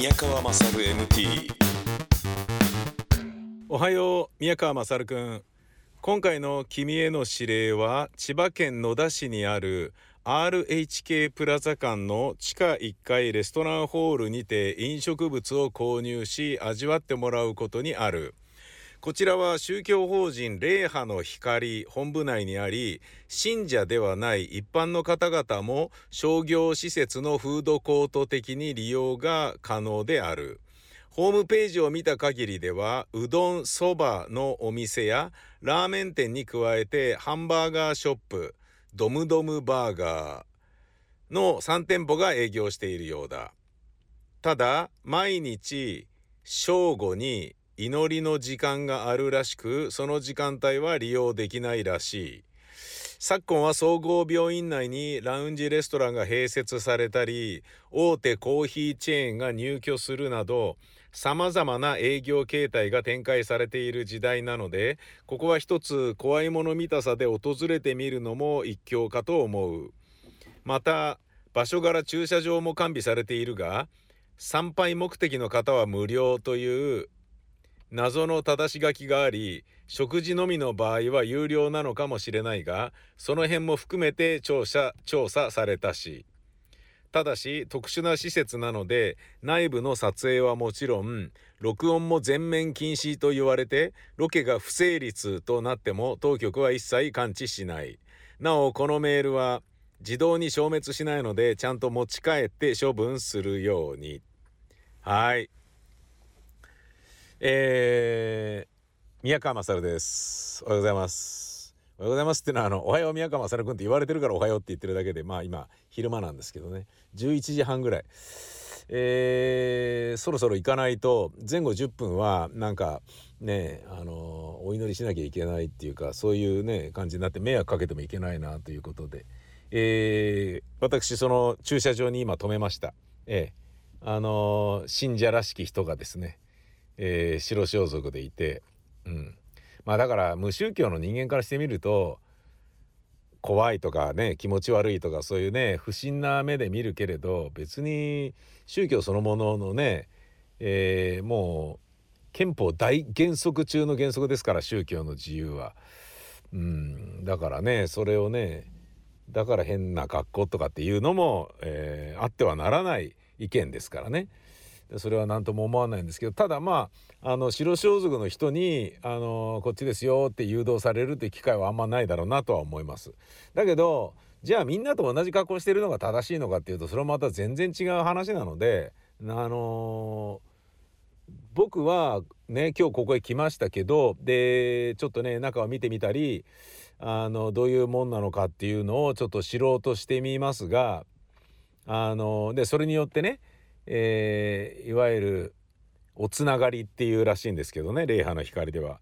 宮川勝 MT おはよう宮川勝くん。今回の君への指令は千葉県野田市にある RHK プラザ館の地下1階レストランホールにて飲食物を購入し味わってもらうことにある。こちらは宗教法人霊波の光本部内にあり信者ではない一般の方々も商業施設のフードコート的に利用が可能である。ホームページを見た限りではうどんそばのお店やラーメン店に加えてハンバーガーショップドムドムバーガーの3店舗が営業しているようだただ毎日正午に祈りの時間があるらしくその時間帯は利用できないらしい。昨今は総合病院内にラウンジレストランが併設されたり大手コーヒーチェーンが入居するなど様々な営業形態が展開されている時代なのでここは一つ怖いもの見たさで訪れてみるのも一興かと思う。また場所柄駐車場も完備されているが参拝目的の方は無料という謎の正し書きがあり食事のみの場合は有料なのかもしれないがその辺も含めて調査調査されたし。ただし特殊な施設なので内部の撮影はもちろん録音も全面禁止と言われてロケが不成立となっても当局は一切感知しない。なおこのメールは自動に消滅しないのでちゃんと持ち帰って処分するように。はい。えー、宮川勝です。おはようございます。おはようございますっていうのはあのおはよう宮川勝君って言われてるからおはようって言ってるだけでまあ今昼間なんですけどね。11時半ぐらい。えー、そろそろ行かないと前後10分はなんかねあのお祈りしなきゃいけないっていうかそういうね感じになって迷惑かけてもいけないなということで、えー、私その駐車場に今止めました。えー、あの信者らしき人がですねえー、白装束でいて、うん、まあだから無宗教の人間からしてみると怖いとかね気持ち悪いとかそういうね不審な目で見るけれど別に宗教そのもののね、えー、もう憲法大原則中の原則ですから宗教の自由は。うん、だからねそれをねだから変な格好とかっていうのも、えー、あってはならない意見ですからね。それは何とも思わないんですけどただまああの白装束の人にあのこっちですよって誘導されるって機会はあんまないだろうなとは思います。だけどじゃあみんなと同じ格好してるのが正しいのかっていうとそれはまた全然違う話なのであの僕はね今日ここへ来ましたけどでちょっとね中を見てみたりあのどういうもんなのかっていうのをちょっと知ろうとしてみますがあのでそれによってねえー、いわゆるおつながりっていうらしいんですけどね霊波の光では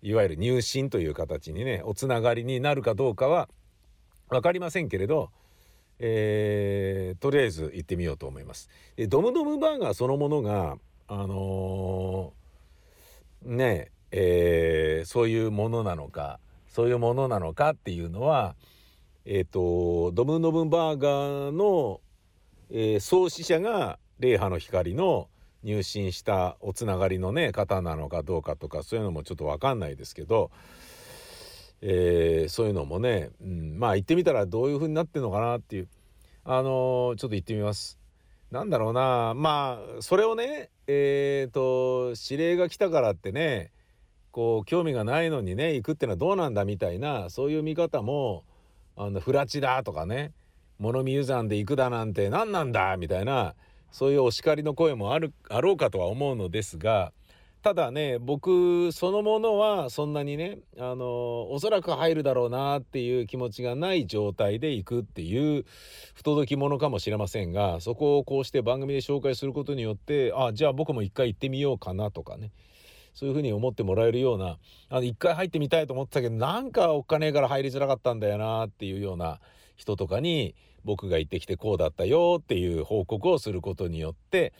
いわゆる入信という形にねおつながりになるかどうかは分かりませんけれど、えー、とりあえず行ってみようと思います。でドムドムバーガーそのものがあのー、ねえー、そういうものなのかそういうものなのかっていうのはえっ、ー、とドムドムバーガーの、えー、創始者が霊波の光の入信したおつながりのね方なのかどうかとかそういうのもちょっと分かんないですけど、えー、そういうのもね、うん、まあ行ってみたらどういう風になってんのかなっていうあのー、ちょっと行ってみます。なんだろうなまあそれをねえっ、ー、と指令が来たからってねこう興味がないのにね行くってのはどうなんだみたいなそういう見方もあのフラチだとかね物見湯山で行くだなんて何なんだみたいなそういうお叱りの声もあるあろうかとは思うのですがただね僕そのものはそんなにねあのおそらく入るだろうなっていう気持ちがない状態で行くっていう不届き者かもしれませんがそこをこうして番組で紹介することによってあじゃあ僕も一回行ってみようかなとかねそういうふうに思ってもらえるようなあの一回入ってみたいと思ってたけどなんかおっかねえから入りづらかったんだよなっていうような人とかに僕が行ってきてこうだったよっていう報告をすることによって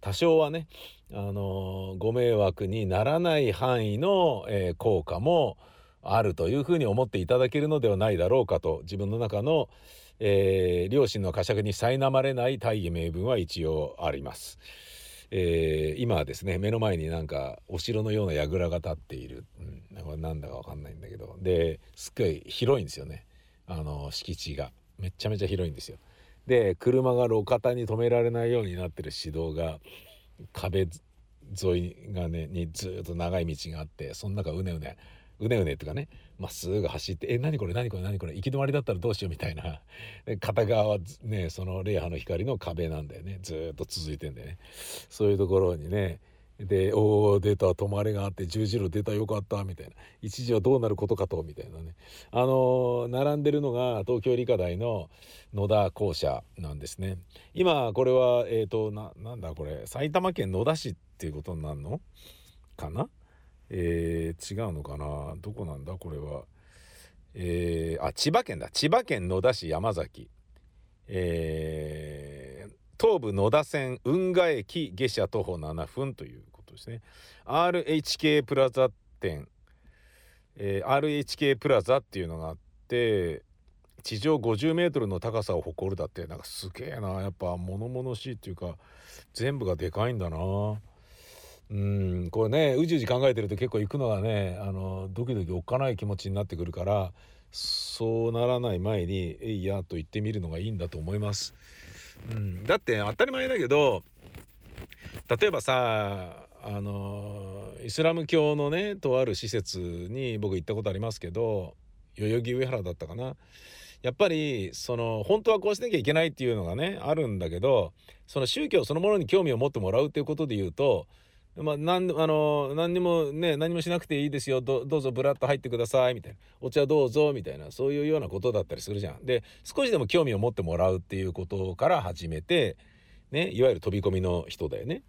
多少はねあのご迷惑にならない範囲の、えー、効果もあるというふうに思っていただけるのではないだろうかと自分の中の、えー、両親の呵責に苛まれない大義名分は一応あります。えー、今はですね目の前になんかお城のような櫓が立っている、うん、これなんだか分かんないんだけど。ですっごい広いんですよね。あの敷地が。めちゃめちゃ広いんですよ。で車が路肩に止められないようになってる市道が壁沿いがねにずっと長い道があってその中うねうねうねうねっていうかねまっすぐ走って「え何これ？何これ？何これ？行き止まりだったらどうしよう」みたいな。片側はねその霊波の光の壁なんだよね。ずっと続いてんだよね。そういうところにねで「おお出た止まれがあって十字路出たよかった」みたいな。一時はどうなることかとみたいなね。あの、並んでるのが東京理科大の野田校舎なんですね。今これはえっ、ー、とななんだこれ埼玉県野田市っていうことになるの？かな？えー、違うのかな？どこなんだこれは？えー、あ千葉県だ。千葉県野田市山崎。えー、東武野田線運河駅下車徒歩7分ということですね。RHK プラザ店、えー、RHK プラザっていうのがあって地上50メートルの高さを誇るだって。なんかすげえな。やっぱ物々しいっていうか全部がでかいんだな。うん。これねうじうじ考えてると結構行くのがねあのドキドキおっかない気持ちになってくるからそうならない前に「えいや」と言ってみるのがいいんだと思います。うん、だって当たり前だけど例えばさあのイスラム教のねとある施設に僕行ったことありますけど代々木上原だったかな。やっぱりその本当はこうしなきゃいけないっていうのがねあるんだけどその宗教そのものに興味を持ってもらうっていうことで言うとまあ、なんあの何にもね何もしなくていいですよどうぞブラッと入ってくださいみたいなお茶どうぞみたいなそういうようなことだったりするじゃん。で少しでも興味を持ってもらうっていうことから始めて、ね、いわゆる飛び込みの人だよね。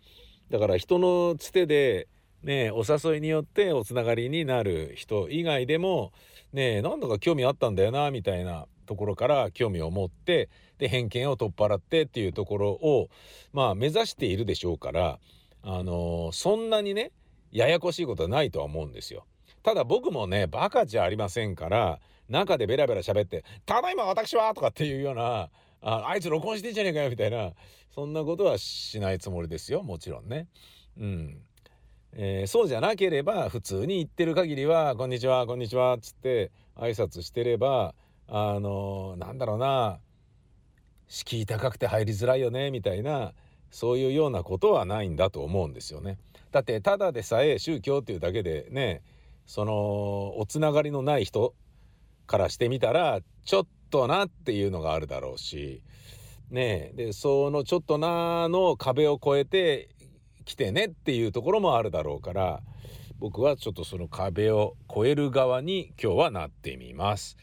だから人のつてでね、お誘いによっておつながりになる人以外でもねなんだか興味あったんだよなみたいなところから興味を持ってで偏見を取っ払ってっていうところをまあ目指しているでしょうからあのそんなにねややこしいことはないとは思うんですよ。ただ僕もねバカじゃありませんから中でベラベラ喋って「ただいま私は!」とかっていうようなああいつ録音してんじゃねえかよみたいなそんなことはしないつもりですよもちろんね。うんえー、そうじゃなければ普通に言ってる限りは「こんにちはこんにちは」つって挨拶してればあのー、なんだろうな敷居高くて入りづらいよねみたいなそういうようなことはないんだと思うんですよね。だってただでさえ宗教っていうだけでねそのおつながりのない人からしてみたらちょっとなっていうのがあるだろうしねでそのちょっとなの壁を越えて来てねっていうところもあるだろうから僕はちょっとその壁を越える側に今日はなってみます。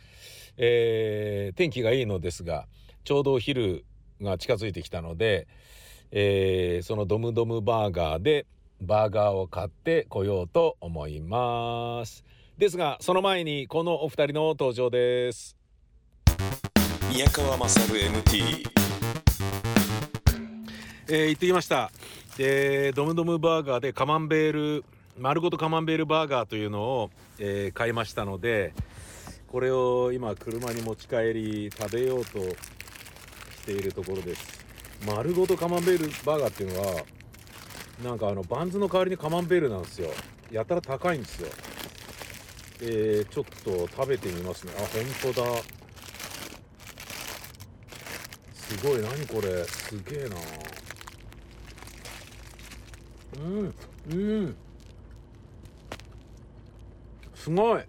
えー、天気がいいのですがちょうどお昼が近づいてきたのでえー、そのドムドムバーガーでバーガーを買ってこようと思います。ですがその前にこのお二人の登場です。宮川勝 MT えー、行ってきました、えー、ドムドムバーガーでカマンベール丸ごとカマンベールバーガーというのを、えー、買いましたのでこれを今車に持ち帰り食べようとしているところです丸ごとカマンベールバーガーっていうのはなんかあのバンズの代わりにカマンベールなんですよ。やたら高いんですよ。えー、ちょっと食べてみますね。あ本当だ。すごい。何これ。すげえな。うんうん。すごい。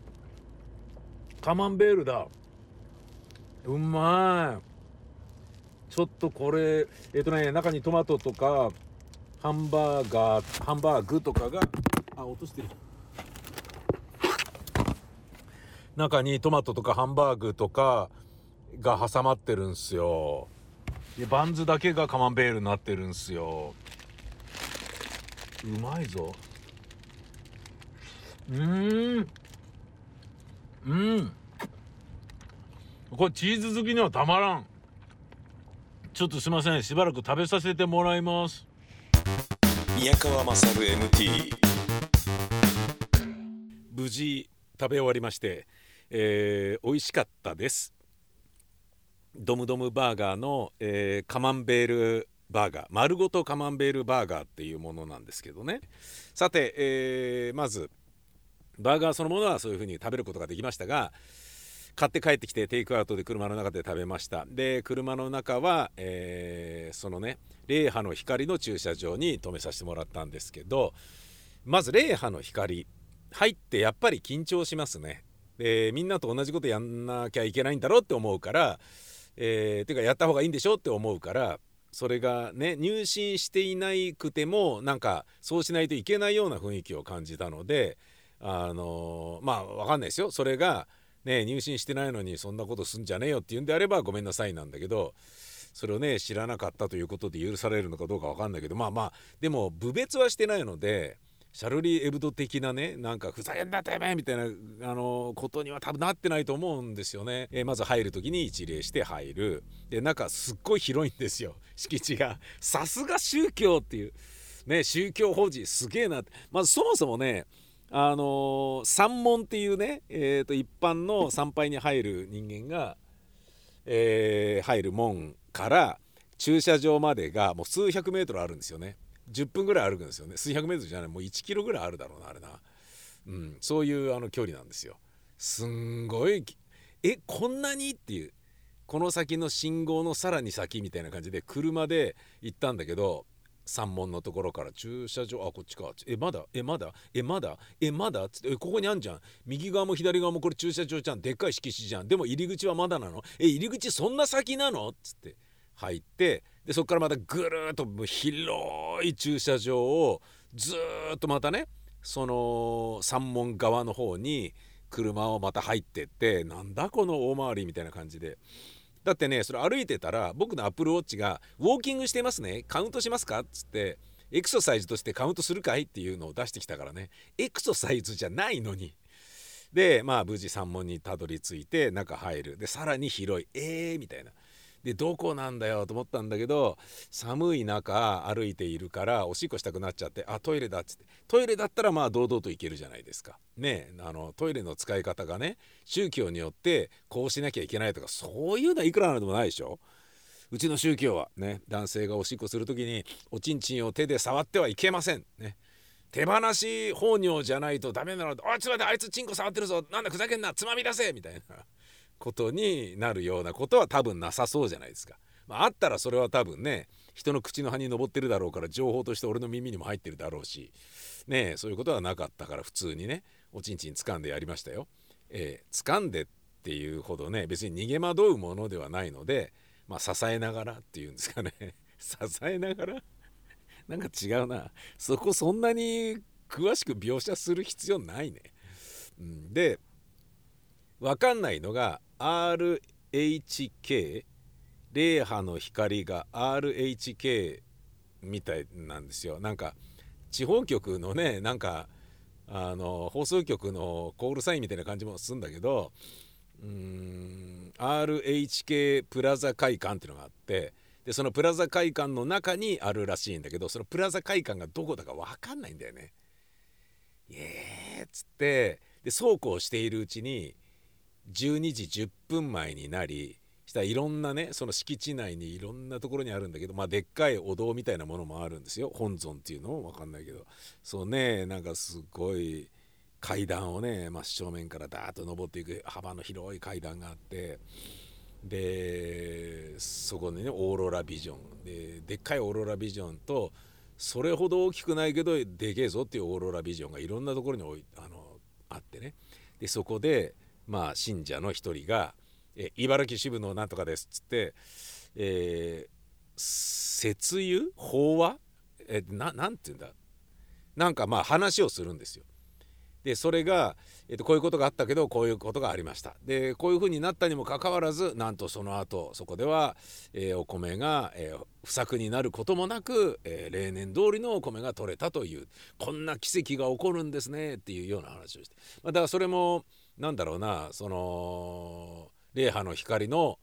カマンベールだ。うまい。ちょっとこれえっ、ー、とね中にトマトとかハンバーガーハンバーグとかがあ落としてる。中にトマトとかハンバーグとかが挟まってるんすよ。でバンズだけがカマンベールになってるんすよ。うまいぞ。うん。うん。これチーズ好きにはたまらん。ちょっとすいません。しばらく食べさせてもらいます。宮川勝 MT 無事食べ終わりまして、えー、美味しかったです。ドムドムバーガーの、えー、カマンベールバーガー。丸ごとカマンベールバーガーっていうものなんですけどね。さて、えーまずバーガーそのものはそういう風に食べることができましたが買って帰ってきてテイクアウトで車の中で食べました。で車の中は、えーそのね霊波の光の駐車場に止めさせてもらったんですけどまず霊波の光入ってやっぱり緊張しますね。でみんなと同じことやんなきゃいけないんだろうって思うから、えーてかやった方がいいんでしょって思うからそれがね入信していないくてもなんかそうしないといけないような雰囲気を感じたのであのまあわかんないですよ。それがね入信してないのにそんなことすんじゃねえよって言うんであればごめんなさいなんだけどそれをね知らなかったということで許されるのかどうかわかんないけどまあまあでも部別はしてないのでシャルリー・エブド的なねなんかふざけんなてめえみたいなあのことには多分なってないと思うんですよね。えまず入る時に一礼して入るで中すっごい広いんですよ 敷地が。さすが宗教っていうね宗教法人すげえなまずそもそもねあのー山門っていうね、えー、と一般の参拝に入る人間が、えー入る門から駐車場までがもう数百メートルあるんですよね。10分ぐらい歩くんですよね。数百メートルじゃないもう1キロぐらいあるだろうなあれな、うん、そういうあの距離なんですよ。すんごいえこんなにっていう。この先の信号のさらに先みたいな感じで車で行ったんだけど山門のところから駐車場あこっちか。えまだ？えまだ？えまだ？えまだ？っつってここにあんじゃん。右側も左側もこれ駐車場じゃん。でっかい敷地じゃん。でも入り口はまだなの。え入り口そんな先なの？っつって入ってでそこからまたぐるっと広い駐車場をずっとまたねその山門側の方に車をまた入ってってなんだこの大回りみたいな感じで。だってねそれ歩いてたら僕のアップルウォッチが「ウォーキングしてますねカウントしますか?」っつってエクササイズとしてカウントするかいっていうのを出してきたからね。エクササイズじゃないのに。でまあ無事山門にたどり着いて中入る。でさらに広い。えーみたいな。でどこなんだよと思ったんだけど寒い中歩いているからおしっこしたくなっちゃってあトイレだっつって。トイレだったらまあ堂々と行けるじゃないですか。ねあのトイレの使い方がね宗教によってこうしなきゃいけないとかそういうのはいくらなんでもないでしょ。うちの宗教はね男性がおしっこする時におちんちんを手で触ってはいけません。ね。手放し放尿じゃないとダメなの。で「おいちょっと待ってあいつチンコ触ってるぞ。なんだふざけんな。つまみ出せ!」みたいな。ことになるようなことは多分なさそうじゃないですか。まあ、あったらそれは多分ね人の口の葉に登ってるだろうから情報として俺の耳にも入ってるだろうしねえそういうことはなかったから普通にねおちんちん掴んでやりましたよ。えー掴んでっていうほどね別に逃げ惑うものではないので、まあ、支えながらっていうんですかね 支えながら？なんか違うなそこそんなに詳しく描写する必要ないね。うん、で分かんないのが RHK 霊波の光が RHK みたいなんですよなんか地方局のねなんかあの放送局のコールサインみたいな感じもするんだけどうーん RHK プラザ会館っていうのがあってでそのプラザ会館の中にあるらしいんだけどそのプラザ会館がどこだか分かんないんだよね。イエーっつってでそうこうしているうちに12時10分前になりしたいろんなねその敷地内にいろんなところにあるんだけどまあでっかいお堂みたいなものもあるんですよ。本尊っていうのも分かんないけど。そうねなんかすごい階段をね真正面からダーッと登っていく幅の広い階段があってでそこにねオーロラビジョン。ででっかいオーロラビジョンとそれほど大きくないけどでけえぞっていうオーロラビジョンがいろんなところにあのあってね。でそこでまあ信者の一人が「え茨城支部のなんとかです」っつって「えー、節油？法話？えななんて言うんだ？なんかまあ話をするんですよ。でそれが、えっとこういうことがあったけどこういうことがありました。でこういうふうになったにもかかわらずなんとその後そこでは、えーお米が、えー不作になることもなく、えー例年通りのお米が取れたというこんな奇跡が起こるんですねっていうような話をして、まあ、だからそれもなんだろうなその霊波の光の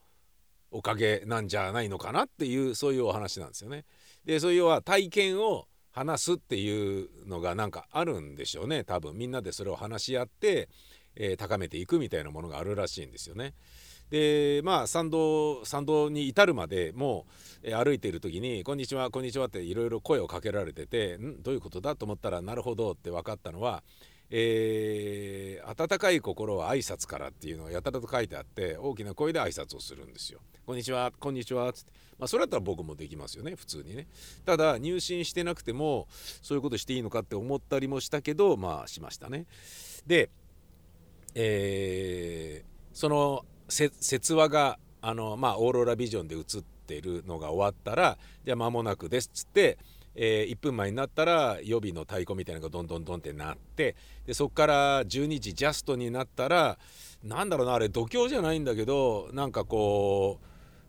おかげなんじゃないのかなっていうそういうお話なんですよね。でそういうは体験を話すっていうのがなんかあるんでしょうね多分みんなでそれを話し合って、えー高めていくみたいなものがあるらしいんですよね。でまあ参道参道に至るまでもう、え歩いている時に「こんにちはこんにちは」っていろいろ声をかけられててん？どういうことだ？と思ったらなるほどって分かったのは「えー温かい心は挨拶から」っていうのがやたらと書いてあって大きな声で挨拶をするんですよ。こんにちはこんにちはつって、まあ、それだったら僕もできますよね普通にね。ただ入信してなくてもそういうことしていいのかって思ったりもしたけどまあしましたね。で、えーそのせ説話があの、まあ、オーロラビジョンで映ってるのが終わったらじゃあ間もなくですっつって、えー1分前になったら予備の太鼓みたいなのがどんどんどんってなってでそこから12時ジャストになったらなんだろうなあれ度胸じゃないんだけどなんかこう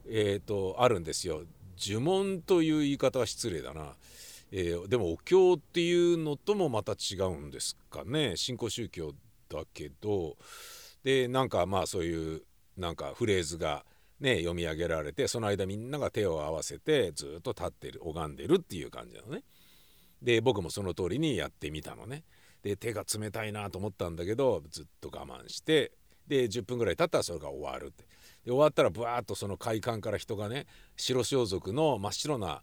えっ、とあるんですよ。呪文という言い方は失礼だな。えーでもお経っていうのともまた違うんですかね。新興宗教だけど。でなんかまあそういうなんかフレーズがね読み上げられてその間みんなが手を合わせてずっと立ってる拝んでるっていう感じなのね。で僕もその通りにやってみたのね。で手が冷たいなと思ったんだけどずっと我慢してで10分ぐらい経ったらそれが終わるって。で終わったらブワーッとその会館から人がね白装束の真っ白な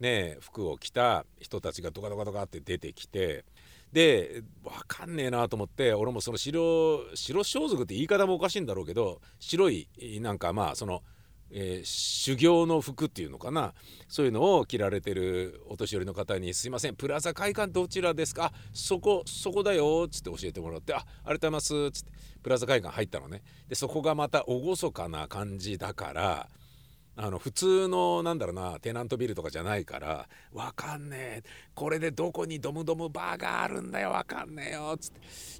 ね服を着た人たちがドカドカドカって出てきてで分かんねえなと思って俺もその白白装束って言い方もおかしいんだろうけど白いなんかまあその、えー修行の服っていうのかなそういうのを着られてるお年寄りの方に「すいませんプラザ会館どちらですか？そこそこだよ」っつって教えてもらって「あありがとうございます」っつってプラザ会館入ったのね。でそこがまた厳かな感じだからあの普通のなんだろうなテナントビルとかじゃないから「わかんねえ。これでどこにドムドムバーがあるんだよわかんねえよ」っつっ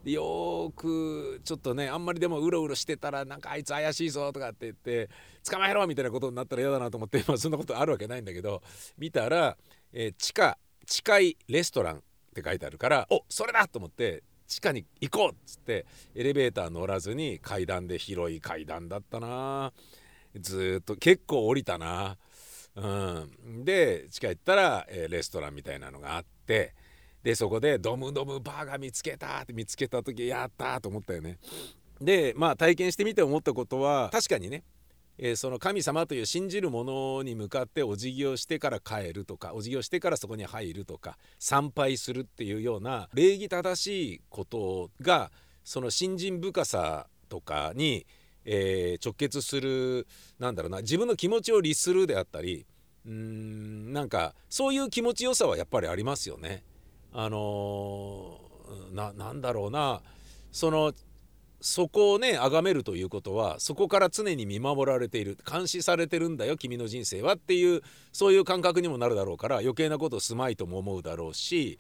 て。よくちょっとねあんまりでもうろうろしてたらなんかあいつ怪しいぞとかって言って捕まえろみたいなことになったら嫌だなと思って、まあ、そんなことあるわけないんだけど見たら、えー地下地下レストランって書いてあるからおそれだと思って地下に行こうっつってエレベーター乗らずに階段で広い階段だったな。ずっと結構降りたな。うん、で地下行ったら、えーレストランみたいなのがあってでそこで「ドムドムバーガー見つけた!」って見つけた時やったと思ったよね。でまあ体験してみて思ったことは確かにね、えーその神様という信じるものに向かってお辞儀をしてから帰るとかお辞儀をしてからそこに入るとか参拝するっていうような礼儀正しいことがその信心深さとかに、えー直結するなんだろうな自分の気持ちを律するであったりうーんなんかそういう気持ちよさはやっぱりありますよね。あのーななんだろうなそのそこをね崇めるということはそこから常に見守られている監視されてるんだよ君の人生はっていうそういう感覚にもなるだろうから余計なことをすまいとも思うだろうし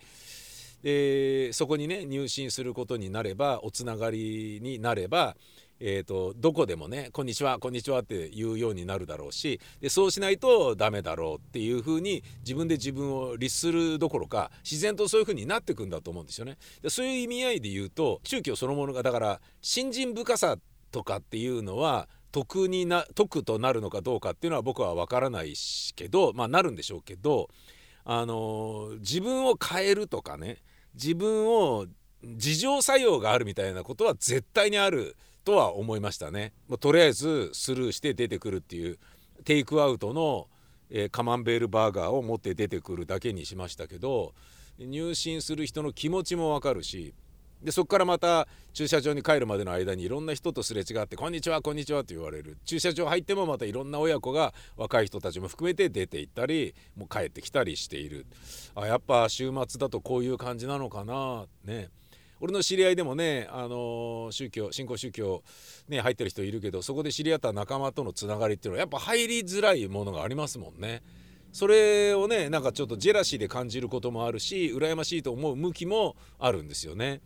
でそこにね入信することになればおつながりになれば、えー、とどこでもね「こんにちはこんにちは」って言うようになるだろうしでそうしないとダメだろうっていうふうに自分で自分を律するどころか自然とそういうふうになっていくんだと思うんですよね。でそういう意味合いで言うと宗教そのものがだから信心深さとかっていうのは徳にな徳となるのかどうかっていうのは僕は分からないけどまあなるんでしょうけどあの自分を変えるとかね自分を自浄作用があるみたいなことは絶対にあるとは思いましたね。もうとりあえずスルーして出てくるっていうテイクアウトの、えーカマンベールバーガーを持って出てくるだけにしましたけど入信する人の気持ちもわかるしでそこからまた駐車場に帰るまでの間にいろんな人とすれ違って「こんにちはこんにちは」って言われる。駐車場入ってもまたいろんな親子が若い人たちも含めて出て行ったりもう帰ってきたりしている。あやっぱ週末だとこういう感じなのかな。ね。俺の知り合いでもね、あのー宗教新興宗教、ね、入ってる人いるけどそこで知り合った仲間とのつながりっていうのはやっぱ入りづらいものがありますもんね。それをねなんかちょっとジェラシーで感じることもあるし羨ましいと思う向きもあるんですよね。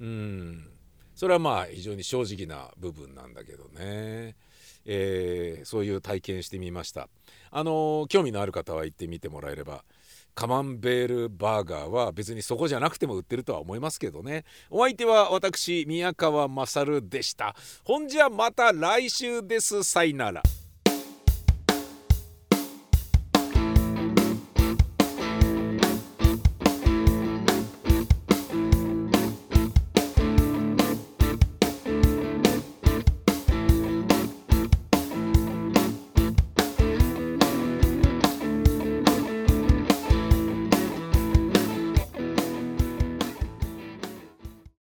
うんそれはまあ非常に正直な部分なんだけどね、えーそういう体験してみました。あの興味のある方は行ってみてもらえればカマンベールバーガーは別にそこじゃなくても売ってるとは思いますけどね。お相手は私宮川勝でした。本日はまた来週です。さいなら。